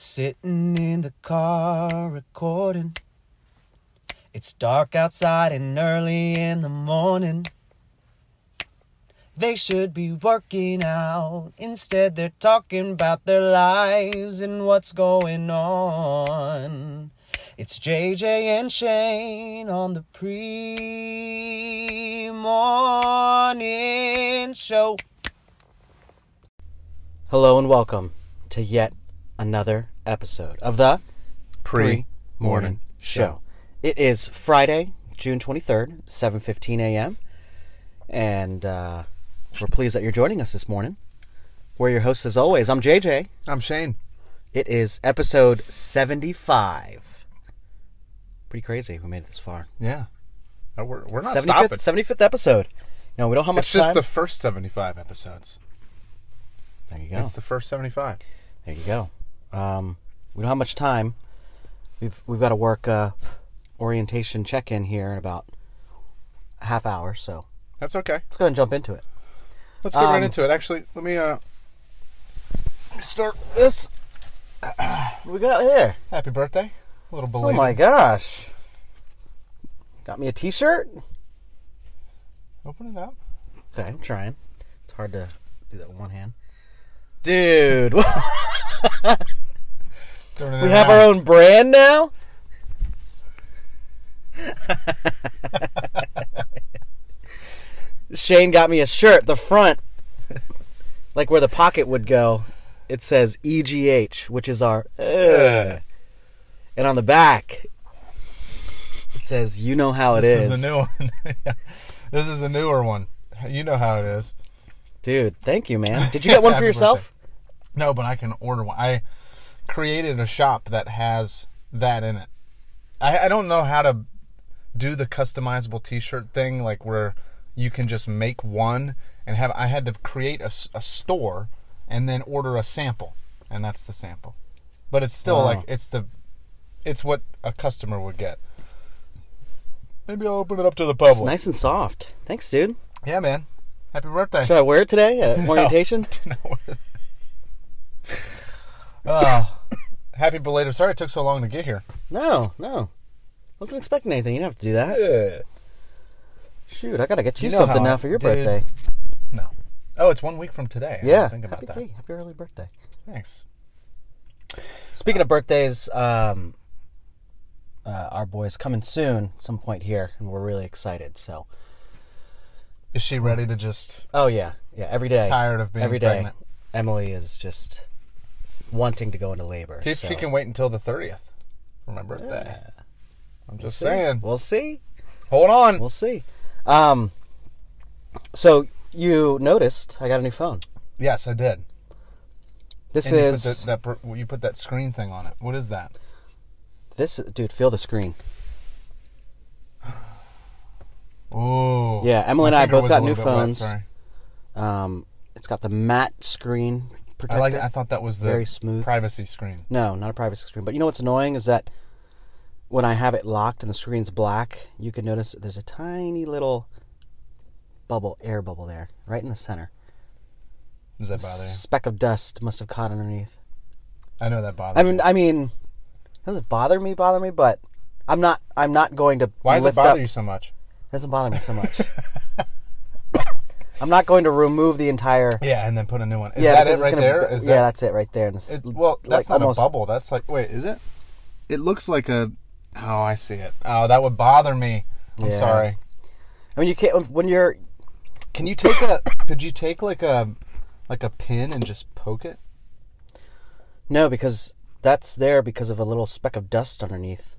Sitting in the car recording. It's dark outside and early in the morning. They should be working out. Instead, they're talking about their lives and what's going on. It's JJ and Shane on the pre morning show. Hello and welcome to yet another episode of the Pre Morning Show. It is Friday, June 23rd, 7:15 a.m. And uh, we're pleased that you're joining us this morning. We're your hosts as always. I'm JJ. I'm Shane. It is episode 75. Pretty crazy. We made it this far. Yeah. Uh, We're, we're not 75th, stopping. 75th episode. You know, we don't have much It's just time. the first 75 episodes. there you go. It's the first 75. There you go. Um, we don't have much time. We've we've got to work uh, orientation check in here in about a half hour. So That's okay. let's go ahead and jump into it. Let's get Um, right into it. Actually, let me uh start this. What we got here? Happy birthday. A little Oh my gosh! Got me a T-shirt. Open it up. Okay, I'm trying. It's hard to do that with one hand. Dude, we Turn have around. our own brand now. Shane got me a shirt. The front, like where the pocket would go, it says EGH, which is our. Uh. Ugh. And on the back, it says, "You know how it This is." is a new one. this is a newer one. You know how it is. Dude, thank you, man. Did you get one for Happy yourself? No, but I can order one. I created a shop that has that in it. I, I don't know how to do the customizable T-shirt thing, like where you can just make one and have. I had to create a store and then order a sample, and that's the sample. But it's still Wow. like it's the, it's what a customer would get. Maybe I'll open it up to the public. It's nice and soft. Thanks, dude. Yeah, man. Happy birthday. Should I wear it today at No. orientation? Oh, happy belated. Sorry it took so long to get here. No, no. Wasn't expecting anything. You don't have to do that. Shoot, I gotta get you, You know something how- now for your dude. birthday. No. Oh, it's one week from today. I Yeah. think about happy, that. hey, happy early birthday. Thanks. Speaking of birthdays, um, uh, our boy's coming soon at some point here, and we're really excited. So, Is she ready to just oh yeah, yeah. Every day, tired of being every day, pregnant? Emily is just wanting to go into labor. See if so- she can wait until the thirtieth for my birthday. Yeah. I'm just See? saying. We'll see. Hold on. We'll see. Um, so you noticed I got a new phone. yes, I did. This And you put is that, that you put that screen thing on it. What is that? this dude. Feel the screen. Oh. Yeah, Emily and I both got new wet, phones. sorry. Um, it's got the matte screen I protector. like. I thought that was the Very smooth. privacy screen. No, not a privacy screen. But you know what's annoying is that when I have it locked and the screen's black, you can notice there's a tiny little bubble, air bubble there, right in the center. Does that bother you? Speck of dust must have caught underneath. I know that bothers. I mean, I mean, doesn't bother me, bother me, but I'm not. I'm not going to. Why does it bother up- you so much? It Doesn't bother me so much. I'm not going to remove the entire. Yeah, and then put a new one. Is yeah, that it right gonna- there? Is yeah, that, that's it right there. This, It, well, that's like not almost, a bubble. That's like wait, is it? It looks like a. Oh, I see it. Oh, that would bother me. I'm Yeah. sorry. I mean, you can't when you're. Can you take a? could you take like a, like a pin and just poke it? No, because that's there because of a little speck of dust underneath.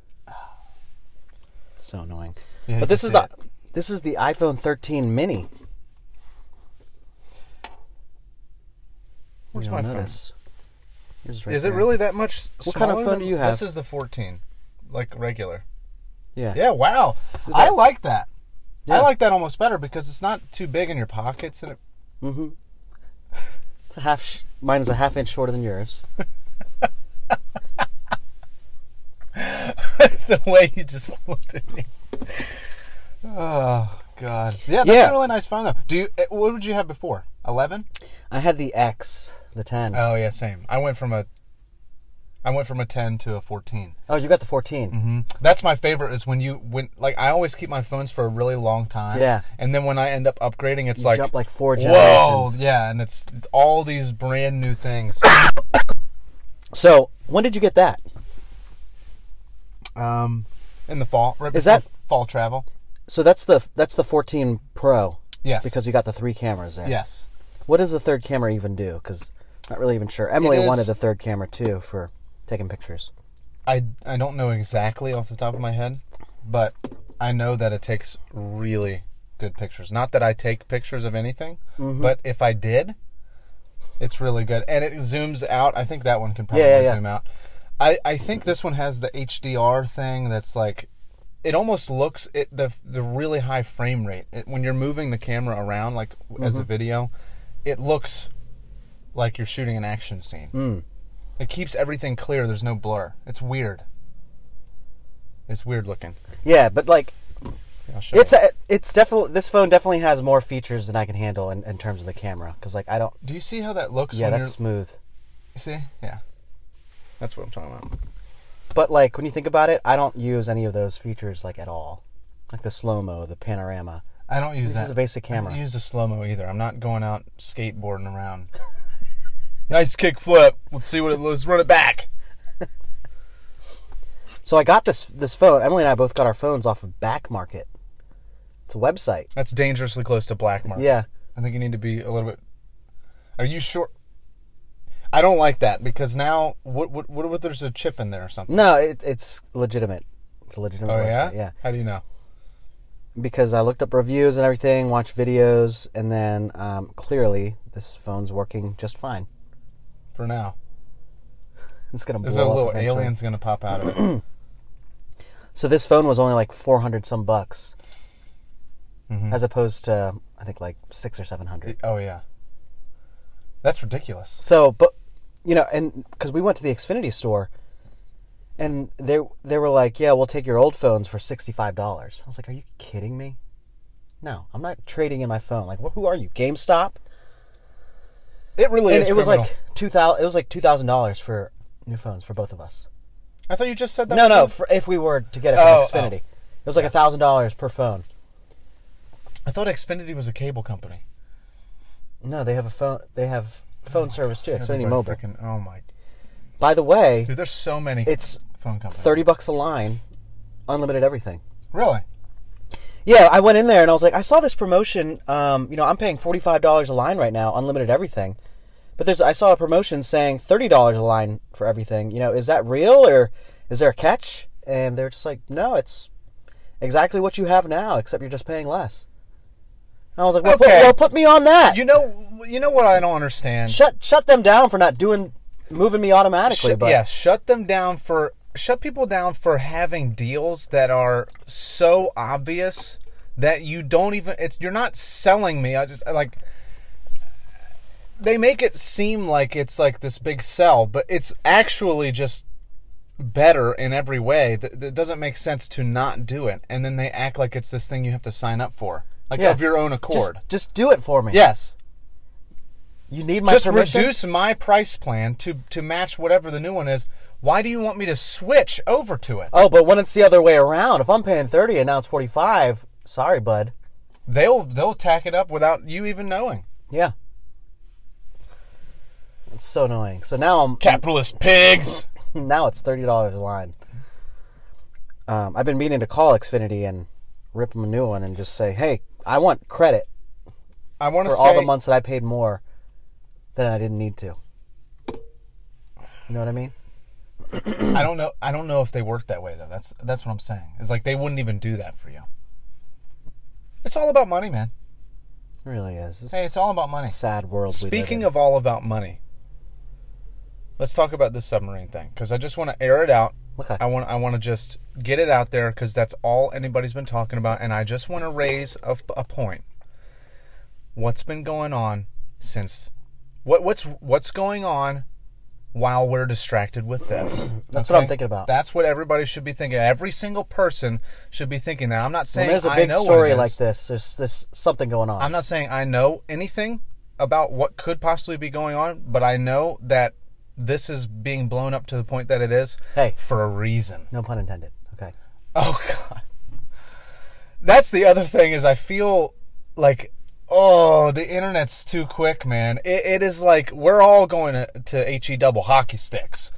So annoying. Yeah, but this is the this is the iPhone 13 mini. Where's You'll my phone? notice. Yours is right Is it really that much? What kind of phone do you have? This is the 14, like regular. Yeah. Yeah. Wow. I like that. I like that almost better because it's not too big in your pockets and it. Mm-hmm. It's a half. Sh- mine is a half inch shorter than yours. the way you just looked at me. Oh God. Yeah, that's Yeah. a really nice phone though. Do you? eh, What would you have before? Eleven? I had the X, the 10. Oh yeah, same. I went from a. I went from a 10 to a 14. Oh, you got the 14. hmm That's my favorite. Is when you when like I always keep my phones for a really long time. Yeah. And then when I end up upgrading, it's You like jump like four whoa, yeah, and it's, it's all these brand new things. So when did you get that? um, in the fall, right Is that- fall travel? So that's the that's the 14 Pro Yes. because you got the three cameras there. yes, What does the third camera even do? Because not really even sure. Emily is- wanted the third camera too for taking pictures. I I don't know exactly off the top of my head, but I know that it takes really good pictures. Not that I take pictures of anything, Mm-hmm. but if I did, it's really good. And it zooms out. I think that one can probably Yeah, yeah, zoom out. I, I think this one has the HDR thing that's like it almost looks it the the really high frame rate. It, when you're moving the camera around like as Mm-hmm. a video, it looks like you're shooting an action scene. Mm. It keeps everything clear. There's no blur. It's weird. It's weird looking. Yeah, but like it's a, it's definitely this phone definitely has more features than I can handle in, in terms of the camera. Because like I don't. Do you see how that looks? Yeah, that's smooth. you're, see. Yeah, that's what I'm talking about. But like when you think about it, I don't use any of those features like at all. Like the slow mo, the panorama. I don't use that. This that. is a basic camera. I don't use the slow mo either. I'm not going out skateboarding around. nice kick flip. Let's see what it. Let's run it back. So I got this this phone. Emily and I both got our phones off of Back Market. It's a website. That's dangerously close to black market. Yeah. I think you need to be a little bit. Are you sure? I don't like that because now what what what if there's a chip in there or something? No, it, it's legitimate. It's a legitimate Oh yeah. website. Yeah. How do you know? Because I looked up reviews and everything, watched videos, and then um, clearly this phone's working just fine. For now, It's gonna blow there's a little eventually. alien's gonna pop out of it. So this phone was only like four hundred some bucks, Mhm. as opposed to I think like six or seven hundred. Oh yeah. That's ridiculous. So, but you know, and because we went to the Xfinity store, and they they were like, "Yeah, we'll take your old phones for sixty five dollars." I was like, "Are you kidding me?" No, I'm not trading in my phone. Like, wh- who are you, GameStop? It really And is. it was criminal. like two thousand. It was like two thousand dollars for new phones for both of us. I thought you just said that. no, was no, it? for, if we were to get it from Oh, Xfinity, oh. it was like a thousand dollars per phone. I thought Xfinity was a cable company. No, they have a phone. They have phone service too. Xfinity Everybody Mobile. frickin- oh my, By the way, dude, there's so many. it's phone companies. thirty bucks a line, unlimited everything. Really? Yeah, I went in there and I was like, I saw this promotion. Um, you know, I'm paying forty five dollars a line right now, unlimited everything. But there's, I saw a promotion saying thirty dollars a line for everything. You know, is that real or is there a catch? And they're just like, no, it's exactly what you have now, except you're just paying less. And I was like, well, put, Okay. well, put me on that. You know, you know what I don't understand. shut, shut them down for not doing, moving me automatically. Shut- but yeah, shut them down for shut people down for having deals that are so obvious that you don't even. It's you're not selling me. I just like they make it seem like it's like this big sell, but it's actually just better in every way. It doesn't make sense to not do it, and then they act like it's this thing you have to sign up for, like Yeah. of your own just, accord. just do it for me. yes, You need my just permission. reduce my price plan to to match whatever the new one is. Why do you want me to switch over to it? Oh, but when it's the other way around, if I'm paying thirty and now it's forty five, sorry, bud. They'll they'll tack it up without you even knowing. Yeah. It's so annoying. So now I'm Capitalist pigs. now it's thirty dollars a line. Um, I've been meaning to call Xfinity and rip them a new one and just say, "Hey, I want credit I want for to all the months that I paid more than I didn't need to." You know what I mean? I don't know. I don't know if they work that way though. That's that's what I'm saying. It's like they wouldn't even do that for you. It's all about money, man. It really is. This Hey, it's all about money. sad world. we live Speaking in. of all about money, let's talk about this submarine thing because I just want to air it out. Okay. I want I want to just get it out there because that's all anybody's been talking about, and I just want to raise a, a point. What's been going on since? What what's what's going on while we're distracted with this? That's what I'm thinking about. That's what everybody should be thinking. Every single person should be thinking that. I'm not when saying there's a big story like this, there's there's something going on. I'm not saying I know anything about what could possibly be going on, but I know that this is being blown up to the point that it is Hey. for a reason. No pun intended. Okay. Oh god. That's the other thing is I feel like oh the internet's too quick, man. It, it is like we're all going to, to he double hockey sticks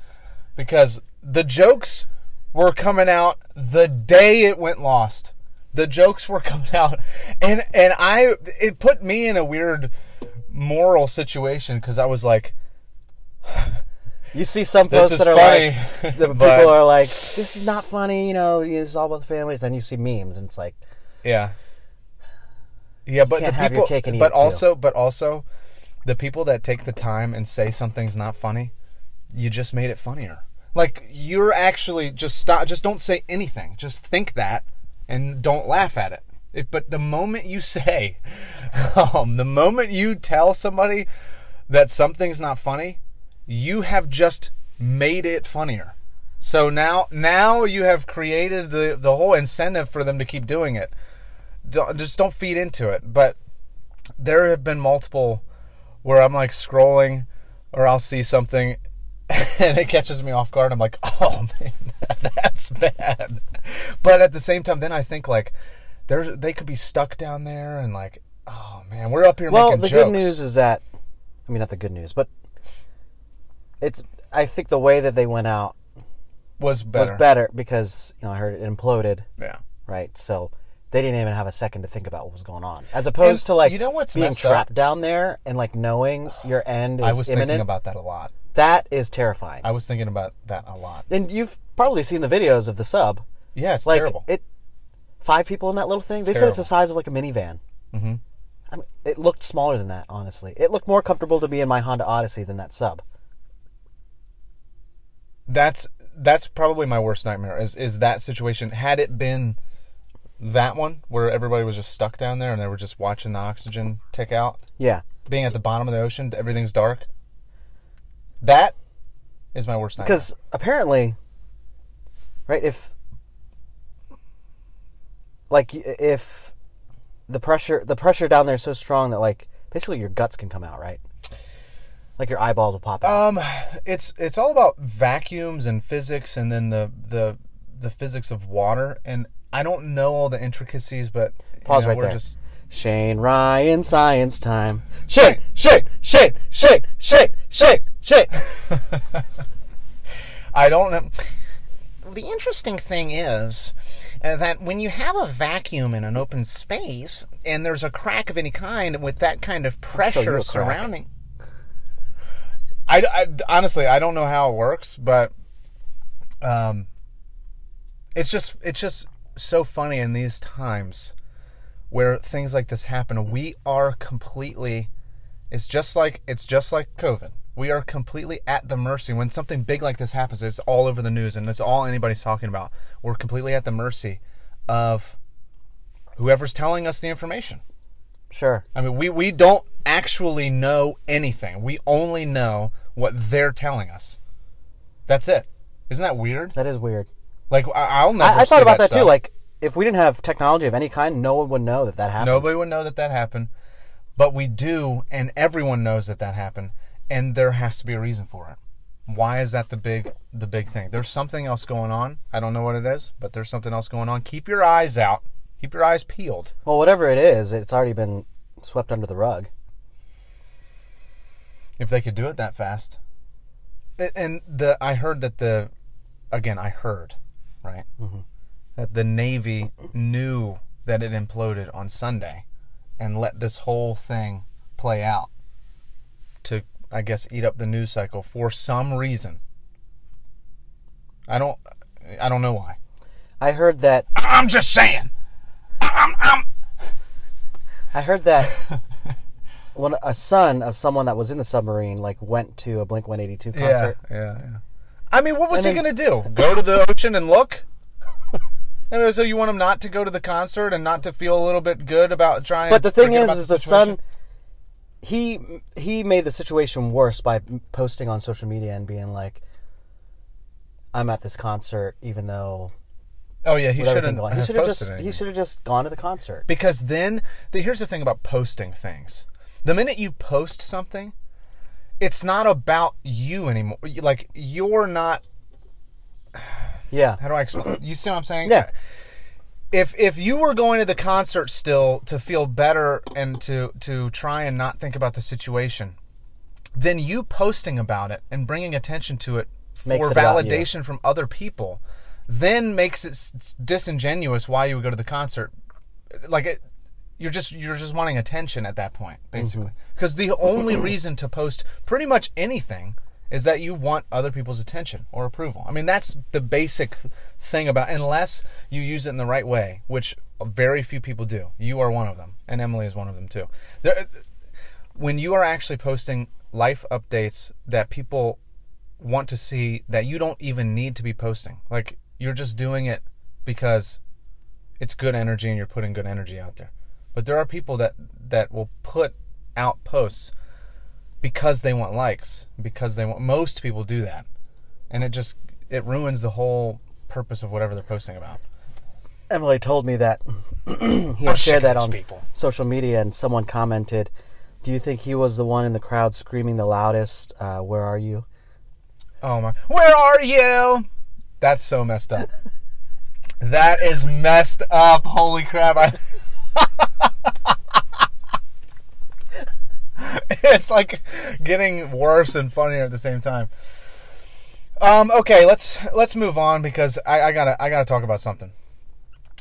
because the jokes were coming out the day it went lost. The jokes were coming out, and and I it put me in a weird moral situation because I was like, You see some posts that are funny, like, the people are like, "This is not funny," you know. This is all about the families. Then you see memes, and it's like, Yeah. Yeah, but can't the have your people, cake and eat but it, too. also, but also, the people that take the time and say something's not funny, you just made it funnier. Like you're actually just stop, just don't say anything. Just think that, and don't laugh at it. It- but the moment you say, um, the moment you tell somebody that something's not funny, you have just made it funnier. So now, now you have created the the whole incentive for them to keep doing it. Don't, just don't feed into it. But there have been multiple where I'm like scrolling, or I'll see something, and it catches me off guard. I'm like, oh man, that's bad. But at the same time, then I think like, there's they could be stuck down there, and like, oh man, we're up here well, making the good news is that, I mean, not the good news, but it's. I think the way that they went out was better. was better because you know I heard it imploded, Yeah. right? So they didn't even have a second to think about what was going on, as opposed to like you know what's being messed up? trapped down there and like knowing your end is I was imminent. thinking about that a lot. that is terrifying. I was thinking about that a lot. and you've probably seen the videos of the sub. Yeah, it's like terrible. it, five people in that little thing. It's they said it's the size of like a minivan. Mm-hmm. I mean, it looked smaller than that. Honestly, it looked more comfortable to be in my Honda Odyssey than that sub. That's that's probably my worst nightmare is is that situation had it been that one where everybody was just stuck down there and they were just watching the oxygen tick out Yeah, being at the bottom of the ocean everything's dark that is my worst nightmare because apparently, right? If like if the pressure the pressure down there is so strong that like basically your guts can come out, right? Like your eyeballs will pop out. um it's it's all about vacuums and physics and then the the the physics of water and i don't know all the intricacies but you Pause know, right we're there. just Shane Ryan, science time. Shake, shake, shake, shake, shake, shake, shake. i don't know The interesting thing is uh, that when you have a vacuum in an open space and there's a crack of any kind with that kind of pressure a crack. surrounding, I, I- honestly I don't know how it works, but um, it's just it's just so funny in these times where things like this happen. We are completely. It's just like it's just like COVID. We are completely at the mercy when something big like this happens. It's all over the news, and it's all anybody's talking about. We're completely at the mercy of whoever's telling us the information. Sure. I mean, we, we don't actually know anything. We only know what they're telling us. That's it. Isn't that weird? That is weird. Like, I, I'll never. I, I thought about that, stuff. too. Like, if we didn't have technology of any kind, no one would know that that happened. nobody would know that that happened, but we do, and everyone knows that that happened, and there has to be a reason for it. Why is that the big the big thing? There's something else going on. I don't know what it is, but there's something else going on. Keep your eyes out. Keep your eyes peeled. Well, whatever it is, it's already been swept under the rug. if they could do it that fast. And the I heard that the again I heard right mm-hmm. that the Navy knew that it imploded on Sunday and let this whole thing play out to I guess eat up the news cycle for some reason. I don't I don't know why. I heard that. I'm just saying. I'm, I'm, heard that when a son of someone that was in the submarine like went to a Blink 182 concert. Yeah, yeah, yeah. I mean, what was And he then- gonna do? Go to the ocean and look? And so you want him not to go to the concert and not to feel a little bit good about trying? But the thing is, is the situation? son. He he made the situation worse by posting on social media and being like, "I'm at this concert, even though Oh yeah, he shouldn't. going." He have should have just he should have just gone to the concert. because then the, here's the thing about posting things. The minute you post something, it's not about you anymore. Like you're not. Yeah. How do I explain? You see what I'm saying? Yeah. If if you were going to the concert still to feel better and to to try and not think about the situation, then you posting about it and bringing attention to it Makes for it validation from other people, then makes it disingenuous why you would go to the concert. Like it, you're just you're just wanting attention at that point, basically. Mm-hmm. Because the only reason to post pretty much anything is that you want other people's attention or approval. I mean, that's the basic thing about unless you use it in the right way, which very few people do. You are one of them, and Emily is one of them too. There, when you are actually posting life updates that people want to see that you don't even need to be posting. Like you're just doing it because it's good energy and you're putting good energy out there. But there are people that that will put out posts because they want likes, because they want most people do that. And it just it ruins the whole purpose of whatever they're posting about. Emily told me that he had shared that on people. social media, and someone commented, "Do you think he was the one in the crowd screaming the loudest? Uh, where are you?" Oh my. Where are you? That's so messed up. that is messed up. Holy crap. I It's like getting worse and funnier at the same time. Um, okay, let's let's move on because I, I gotta I gotta talk about something.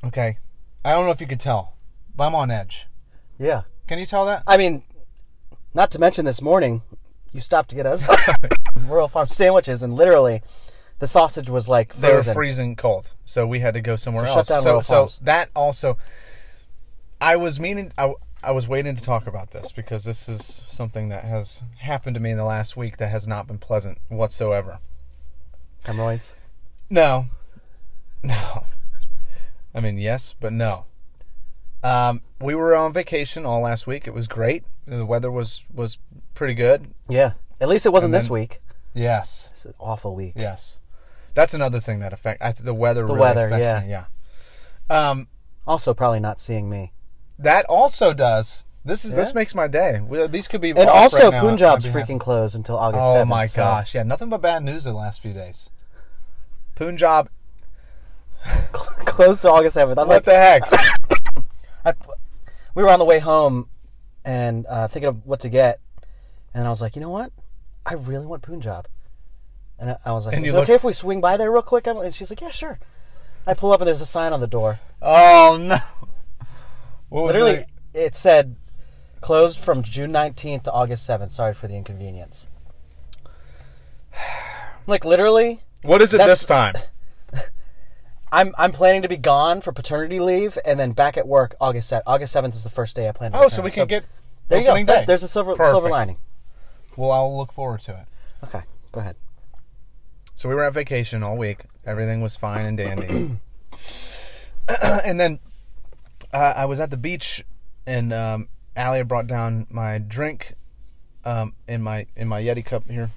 Okay. I don't know if you can tell, but I'm on edge. Yeah, Can you tell that? I mean, not to mention this morning, you stopped to get us Royal Farm sandwiches, and literally, the sausage was like they were freezing cold, so we had to go somewhere So else. so, so that also, I was meaning, I, I was waiting to talk about this because this is something that has happened to me in the last week that has not been pleasant whatsoever. Hemorrhoids. No, no. I mean, yes, but no. Um, we were on vacation all last week. It was great. The weather was was pretty good. Yeah, at least it wasn't And this week. Yes, It's an awful week. yes. That's another thing that affect. I, the weather. The really weather, affects yeah. Me, yeah. Um, Also, probably not seeing me. That also does. This is this makes my day. We- These could be And also, right. Punjab's happy. freaking closed until August Oh 7th. my so- gosh! Yeah, nothing but bad news the last few days. Punjab. closed to August 7th. I'm like, What the heck? I, we were on the way home and uh, thinking of what to get, and I was like, you know what? I really want Punjab. And I, I was like, And is you it look- okay if we swing by there real quick? I'm- And she's like, yeah, sure. I pull up and there's a sign on the door. oh no! What was Literally, it? it said closed from June 19th to August 7th. Sorry for the inconvenience. Like literally, What is it That's- this time? I'm I'm planning to be gone for paternity leave and then back at work August 7th. August 7th is the first day I plan to Oh, so we can get. There you go. opening There's, day. there's a silver Perfect. silver lining. Well, I'll look forward to it. Okay, go ahead. So we were on vacation all week. Everything was fine and dandy. and then uh, I was at the beach, and um, Allie had brought down my drink um, in my in my Yeti cup here,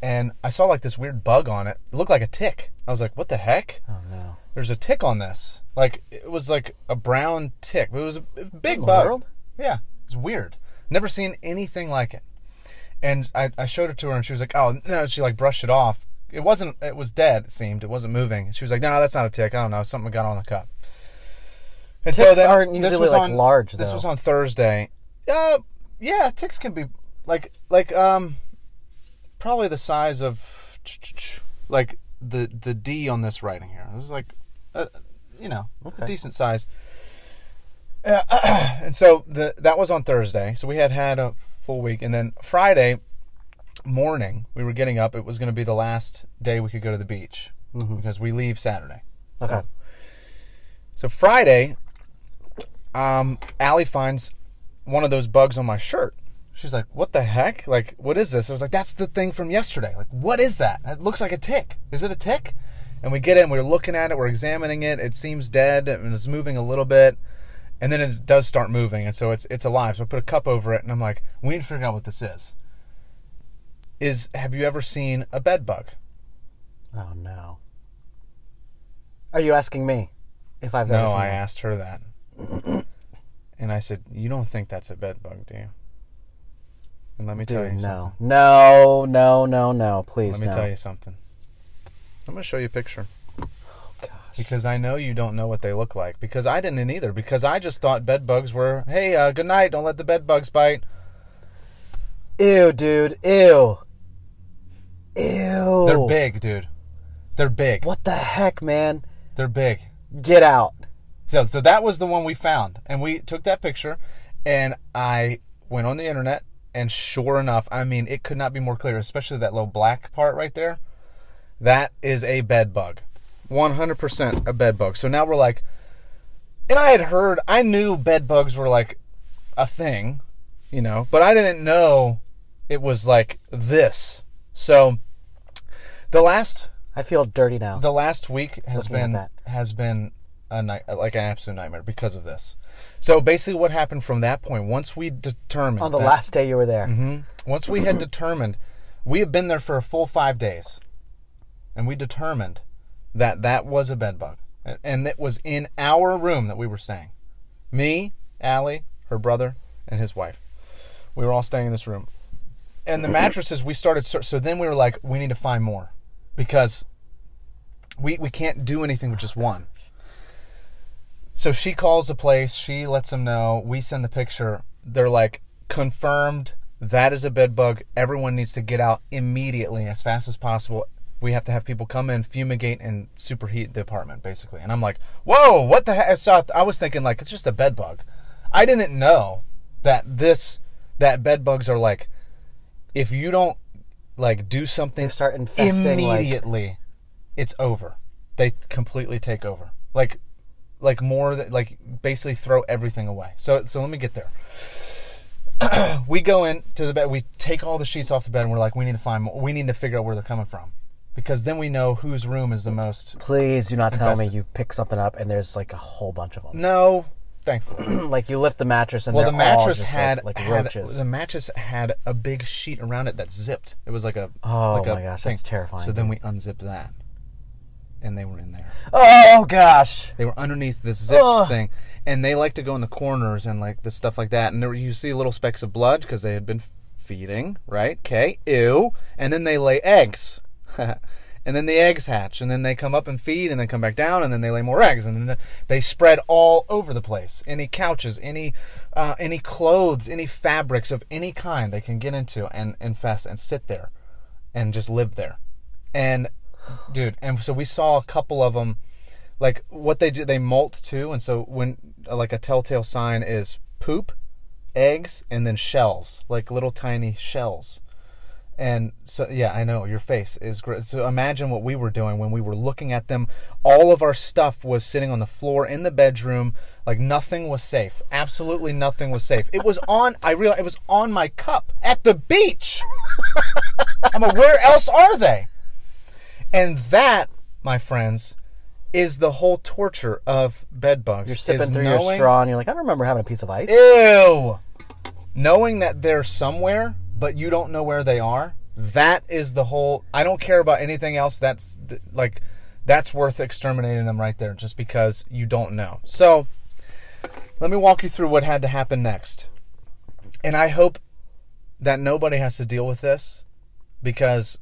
and I saw like this weird bug on it. It looked like a tick. I was like, "What the heck?" Oh no. There's a tick on this. Like it was like a brown tick. It was a big in bug. world? Yeah, it's weird. Never seen anything like it. And I, I showed it to her, and she was like, "Oh no!" She like brushed it off. It wasn't. It was dead. It seemed. It wasn't moving. She was like, "No, that's not a tick. I don't know. Something got on the cup." And Ticks aren't usually, like, large, This was on Thursday. Uh, yeah, ticks can be like like um, probably the size of like the the D on this writing here. This is like, uh, you know, a Okay. decent size. Uh, and so the that was on Thursday. So we had had a full week, and then Friday morning we were getting up. It was going to be the last day we could go to the beach because we leave Saturday. Okay. So Friday, um, Allie finds one of those bugs on my shirt. She's like, "What the heck? Like, what is this?" I was like, "That's the thing from yesterday. Like, what is that? It looks like a tick. Is it a tick?" And we get in, we're looking at it, we're examining it. It seems dead and it's moving a little bit, and then it does start moving, and so it's it's alive. So I put a cup over it, and I'm like, "We need to figure out what this is." Is have you ever seen a bed bug? Oh no. Are you asking me if I've ever No, seen I one? asked her that. and I said, You don't think that's a bed bug, do you? And let me tell you no, something. no, no, no, no. No, please, Let me no. tell you something. I'm gonna show you a picture. Oh, Gosh. Because I know you don't know what they look like. Because I didn't either. Because I just thought bed bugs were, hey, uh, good night, don't let the bed bugs bite. Ew, dude. Ew. Ew. They're big, dude. They're big. What the heck, man? They're big. Get out. So, so that was the one we found, and we took that picture, and I went on the internet, and sure enough, I mean, it could not be more clear, especially that little black part right there. That is a bed bug, one hundred percent a bed bug. So now we're like, and I had heard, I knew bed bugs were like a thing, you know, but I didn't know it was like this. So the last I feel dirty now. the last week has Looking at been that. has been a night like an absolute nightmare because of this. So basically, what happened from that point? Once we determined On the that- last day you were there. Mhm. once we had determined, we have been there for a full five days, and we determined that that was a bed bug, and- and it was in our room that we were staying. Me, Allie, her brother, and his wife. We were all staying in this room, and the mattresses we started. So then we were like, we need to find more, because we we can't do anything with just one. So she calls the place. She lets them know. We send the picture. They're like, confirmed. That is a bed bug. Everyone needs to get out immediately, as fast as possible. We have to have people come in, fumigate, and superheat the apartment, basically. And I'm like, whoa, what the heck? I saw- I was thinking like it's just a bed bug. I didn't know that this that bed bugs are like, if you don't like do something They start infesting, like- immediately, it's over. They completely take over. Like like more than like basically throw everything away. So so let me get there. we go in to the bed. We take all the sheets off the bed, and we're like, we need to find more. We need to figure out where they're coming from, because then we know whose room is the most. Please do not tell me you pick something up and there's like a whole bunch of them. No, thankfully. like you lift the mattress and Well, the mattress had, like, like had roaches. the mattress had a big sheet around it that zipped. It was like a Oh like a my gosh, thing. that's terrifying, So then we unzipped that, and they were in there. oh gosh. They were underneath this zip Ugh. thing, and they like to go in the corners and like the stuff like that. And there you see little specks of blood because they had been feeding, right? Okay, ew. And then they lay eggs, and then the eggs hatch, and then they come up and feed, and then come back down, and then they lay more eggs, and then they spread all over the place. Any couches, any uh, any clothes, any fabrics of any kind they can get into and infest and sit there, and just live there. And dude, and so we saw a couple of them like what they do they molt too and so when like a telltale sign is poop eggs and then shells like little tiny shells and so yeah i know your face is great so imagine what we were doing when we were looking at them all of our stuff was sitting on the floor in the bedroom like nothing was safe absolutely nothing was safe it was on i realized it was on my cup at the beach i'm like where else are they and that my friends is the whole torture of bed bugs. You're sipping through your straw and you're like, I don't remember having a piece of ice. Ew. Knowing that they're somewhere, but you don't know where they are. That is the whole. I don't care about anything else. That's like, that's worth exterminating them right there, just because you don't know. So, let me walk you through what had to happen next, and I hope that nobody has to deal with this, because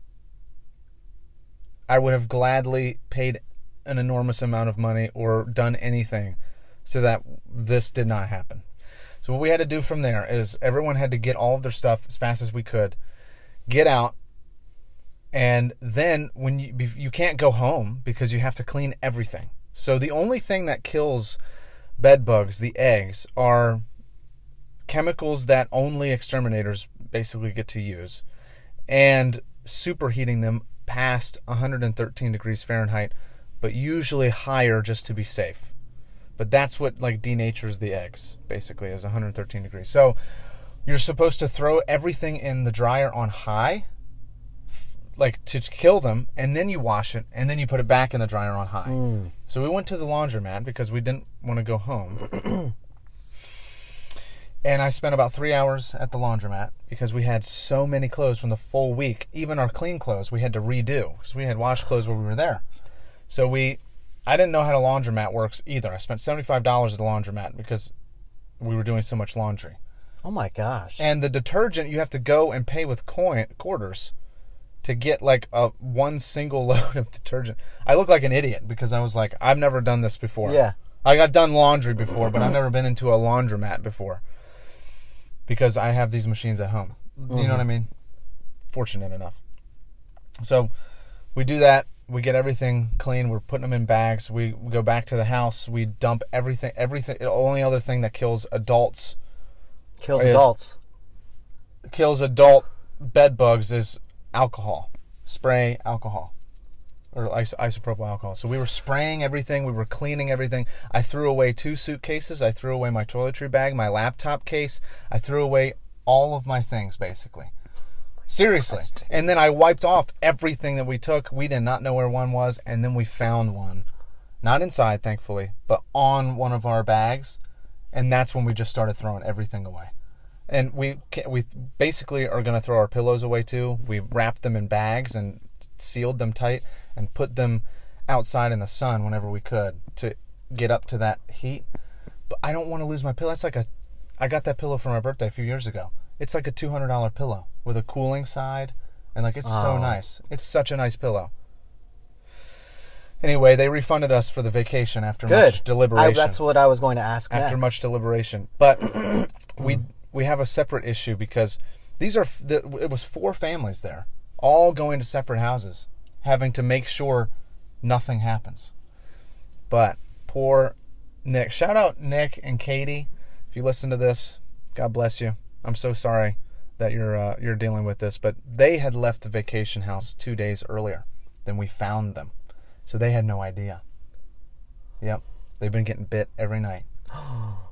I would have gladly paid an enormous amount of money or done anything so that this did not happen. So what we had to do from there is everyone had to get all of their stuff as fast as we could, get out, and then when you you can't go home because you have to clean everything. So the only thing that kills bed bugs, the eggs, are chemicals that only exterminators basically get to use, and superheating them past 113 degrees Fahrenheit, but usually higher just to be safe. But that's what like denatures the eggs basically is 113 degrees. So you're supposed to throw everything in the dryer on high like to kill them and then you wash it and then you put it back in the dryer on high. Mm. So we went to the laundromat because we didn't want to go home. and I spent about 3 hours at the laundromat because we had so many clothes from the full week. Even our clean clothes we had to redo cuz we had washed clothes while we were there. So we I didn't know how a laundromat works either. I spent $75 at the laundromat because we were doing so much laundry. Oh my gosh. And the detergent you have to go and pay with coin quarters to get like a one single load of detergent. I look like an idiot because I was like, I've never done this before. Yeah. I got done laundry before, but I've never been into a laundromat before because I have these machines at home. Do you know what I mm-hmm. mean? Fortunate enough. So we do that. We get everything clean. We're putting them in bags. We, we go back to the house. We dump everything. Everything. The only other thing that kills adults Kills is- adults. kills adult bed bugs is alcohol. Spray alcohol. Or iso- isopropyl alcohol. So we were spraying everything. We were cleaning everything. I threw away two suitcases. I threw away my toiletry bag, my laptop case. I threw away all of my things, basically. Seriously. And then I wiped off everything that we took. We did not know where one was. And then we found one. Not inside, thankfully, but on one of our bags. And that's when we just started throwing everything away and we we basically are going to throw our pillows away too. We wrapped them in bags and sealed them tight and put them outside in the sun whenever we could to get up to that heat. But I don't want to lose my pillow. That's like a I got that pillow for my birthday a few years ago. It's like a two hundred dollar pillow with a cooling side and like it's so Oh. nice. It's such a nice pillow. Anyway, they refunded us for the vacation after Good. much deliberation I, that's what I was going to ask after next. much deliberation. But we we have a separate issue because these are f- the, it was four families there, all going to separate houses, having to make sure nothing happens. But poor Nick, shout out Nick and Katie. If you listen to this, God bless you. I'm so sorry that you're uh, you're dealing with this, but they had left the vacation house two days earlier than we found them, so they had no idea. Yep, they've been getting bit every night.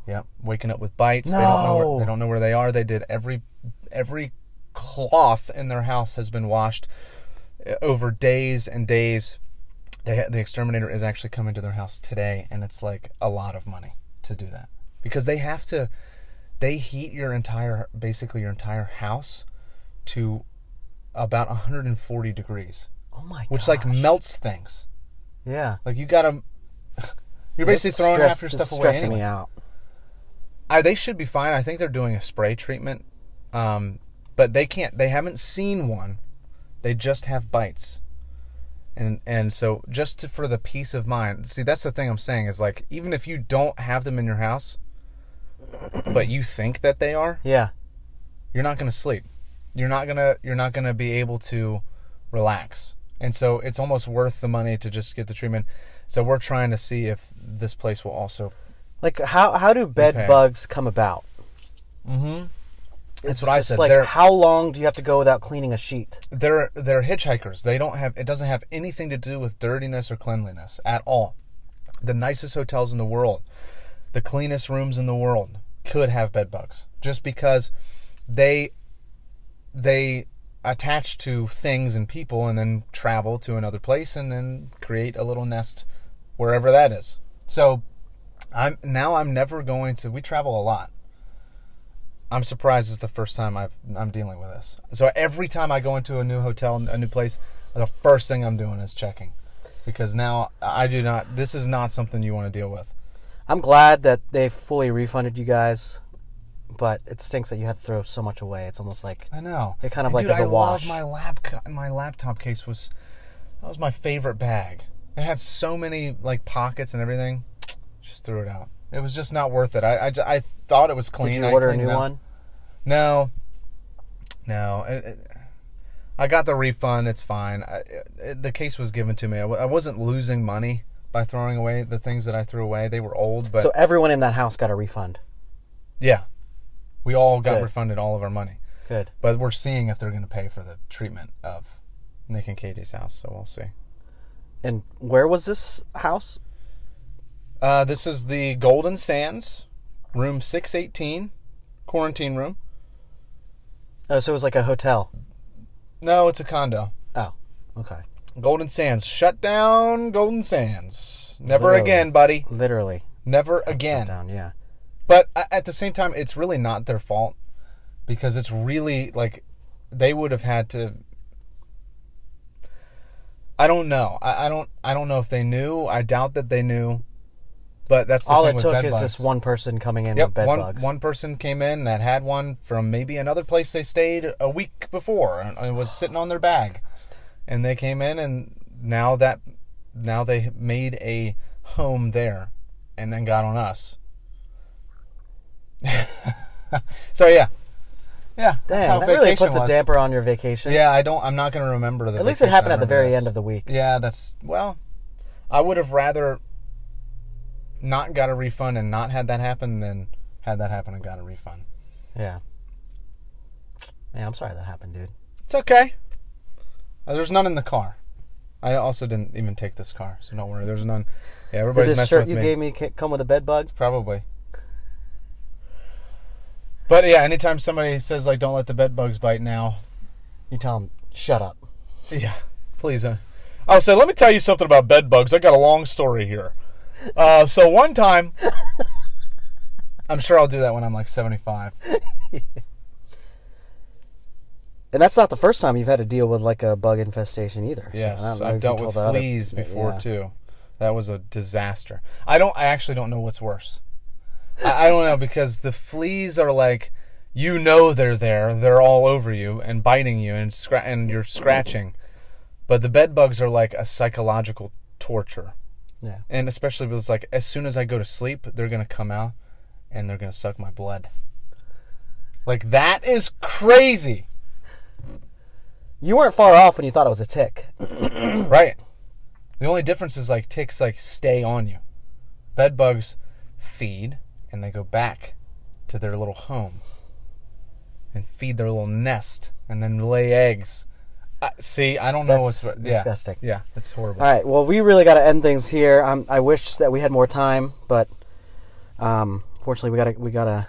Yep, waking up with bites. They don't know No. where, they don't know where they are. They did every every cloth in their house has been washed uh, over days and days. They, the exterminator is actually coming to their house today, and it's like a lot of money to do that because they have to. They heat your entire, basically your entire house, to about 140 degrees, oh my gosh. which like melts things. yeah. Like you gotta. You're basically This throwing half your stuff away. stressing Anyway. me out. I, they should be fine. I think they're doing a spray treatment, um, but they can't. They haven't seen one. They just have bites, and and so just to, for the peace of mind. See, that's the thing I'm saying is like even if you don't have them in your house, but you think that they are, Yeah. you're not going to sleep. You're not gonna. You're not gonna be able to relax. And so it's almost worth the money to just get the treatment. So we're trying to see if this place will also. Like how how do bed Okay. bugs come about? Mm-hmm. It's That's what I said. Like They're- how long do you have to go without cleaning a sheet? they're they're hitchhikers. They don't have it doesn't have anything to do with dirtiness or cleanliness at all. The nicest hotels in the world, the cleanest rooms in the world could have bed bugs just because they they attach to things and people and then travel to another place and then create a little nest wherever that is. So I'm now I'm never going to we travel a lot. I'm surprised it's the first time I've, I'm dealing with this. So every time I go into a new hotel, a new place, the first thing I'm doing is checking, because now I do not. This is not something you want to deal with. I'm glad that they fully refunded you guys, but it stinks that you had to throw so much away. It's almost like I know. It kind of And like dude, is a I wash. love my lap. My laptop case was that was my favorite bag. It had so many like pockets and everything. Just threw it out. It was just not worth it. I I, I thought it was clean. Did you order a new out. one? No, no. It, it, I got the refund. It's fine. I, it, the case was given to me. I, w- I wasn't losing money by throwing away the things that I threw away. They were old, but So everyone in that house got a refund. yeah, we all got Good. refunded all of our money. Good. But we're seeing if they're going to pay for the treatment of Nick and Katie's house. So we'll see. And where was this house? Uh, this is the Golden Sands, room six eighteen, quarantine room. Oh, so it was like a hotel. No, it's a condo. Oh, okay. Golden Sands. Shut down Golden Sands. Never Literally. again, buddy. Literally. Never Shut again. Down. Yeah. But at the same time, it's really not their fault because it's really like they would have had to. I don't know. I, I don't. I don't know if they knew. I doubt that they knew. But that's the All it took is bugs. just one person coming in Yep, with bed one bugs. one person came in that had one from maybe another place they stayed a week before and it was sitting on their bag, and they came in and now that now they made a home there, and then got on us. so yeah, yeah. Damn, that really puts a damper on your vacation. Yeah, I don't. I'm not going to remember the. At least it happened at the very this. end of the week. Yeah, that's well. I would have rather not got a refund and not had that happen than had that happen and got a refund. Yeah. Man, I'm sorry that happened, dude. It's okay. Uh, there's none in the car. I also didn't even take this car, so don't worry. There's none. Yeah, everybody's Did this messing shirt with you me. gave me ca- come with a bed bug? Probably. But yeah, anytime somebody says like, "Don't let the bed bugs bite," now, You tell them, shut up. Yeah, please. Uh, I'll say, let me tell you something about bed bugs. I got a long story here. Uh, so one time, I'm sure I'll do that when I'm like 75. And that's not the first time you've had to deal with like a bug infestation either. so Yes, know I've dealt with the other- fleas before yeah. too. That was a disaster. I don't. I actually don't know what's worse. I, I don't know because the fleas are like, you know, they're there. They're all over you and biting you and scra- and you're scratching. But the bed bugs are like a psychological torture. Yeah. And especially because like as soon as I go to sleep, they're gonna come out and they're gonna suck my blood. Like that is crazy, You weren't far off when you thought it was a tick. right? The only difference is like ticks like stay on you. Bed bugs feed and they go back to their little home and feed their little nest and then lay eggs. Uh, see, I don't know That's what's yeah, disgusting. Yeah, it's horrible. All right. Well, we really got to end things here. Um, I wish that we had more time, but um, fortunately, we gotta we gotta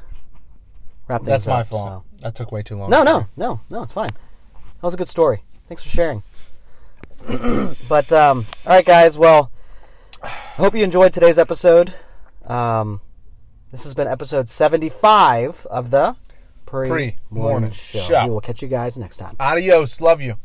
wrap things up. That's my fault. so. That took way too long. No, no, no, no. It's fine. That was a good story. Thanks for sharing. but um, all right, guys. Well, I hope you enjoyed today's episode. Um, this has been episode seventy-five of the pre morning show. show. We will catch you guys next time. Adios. Love you.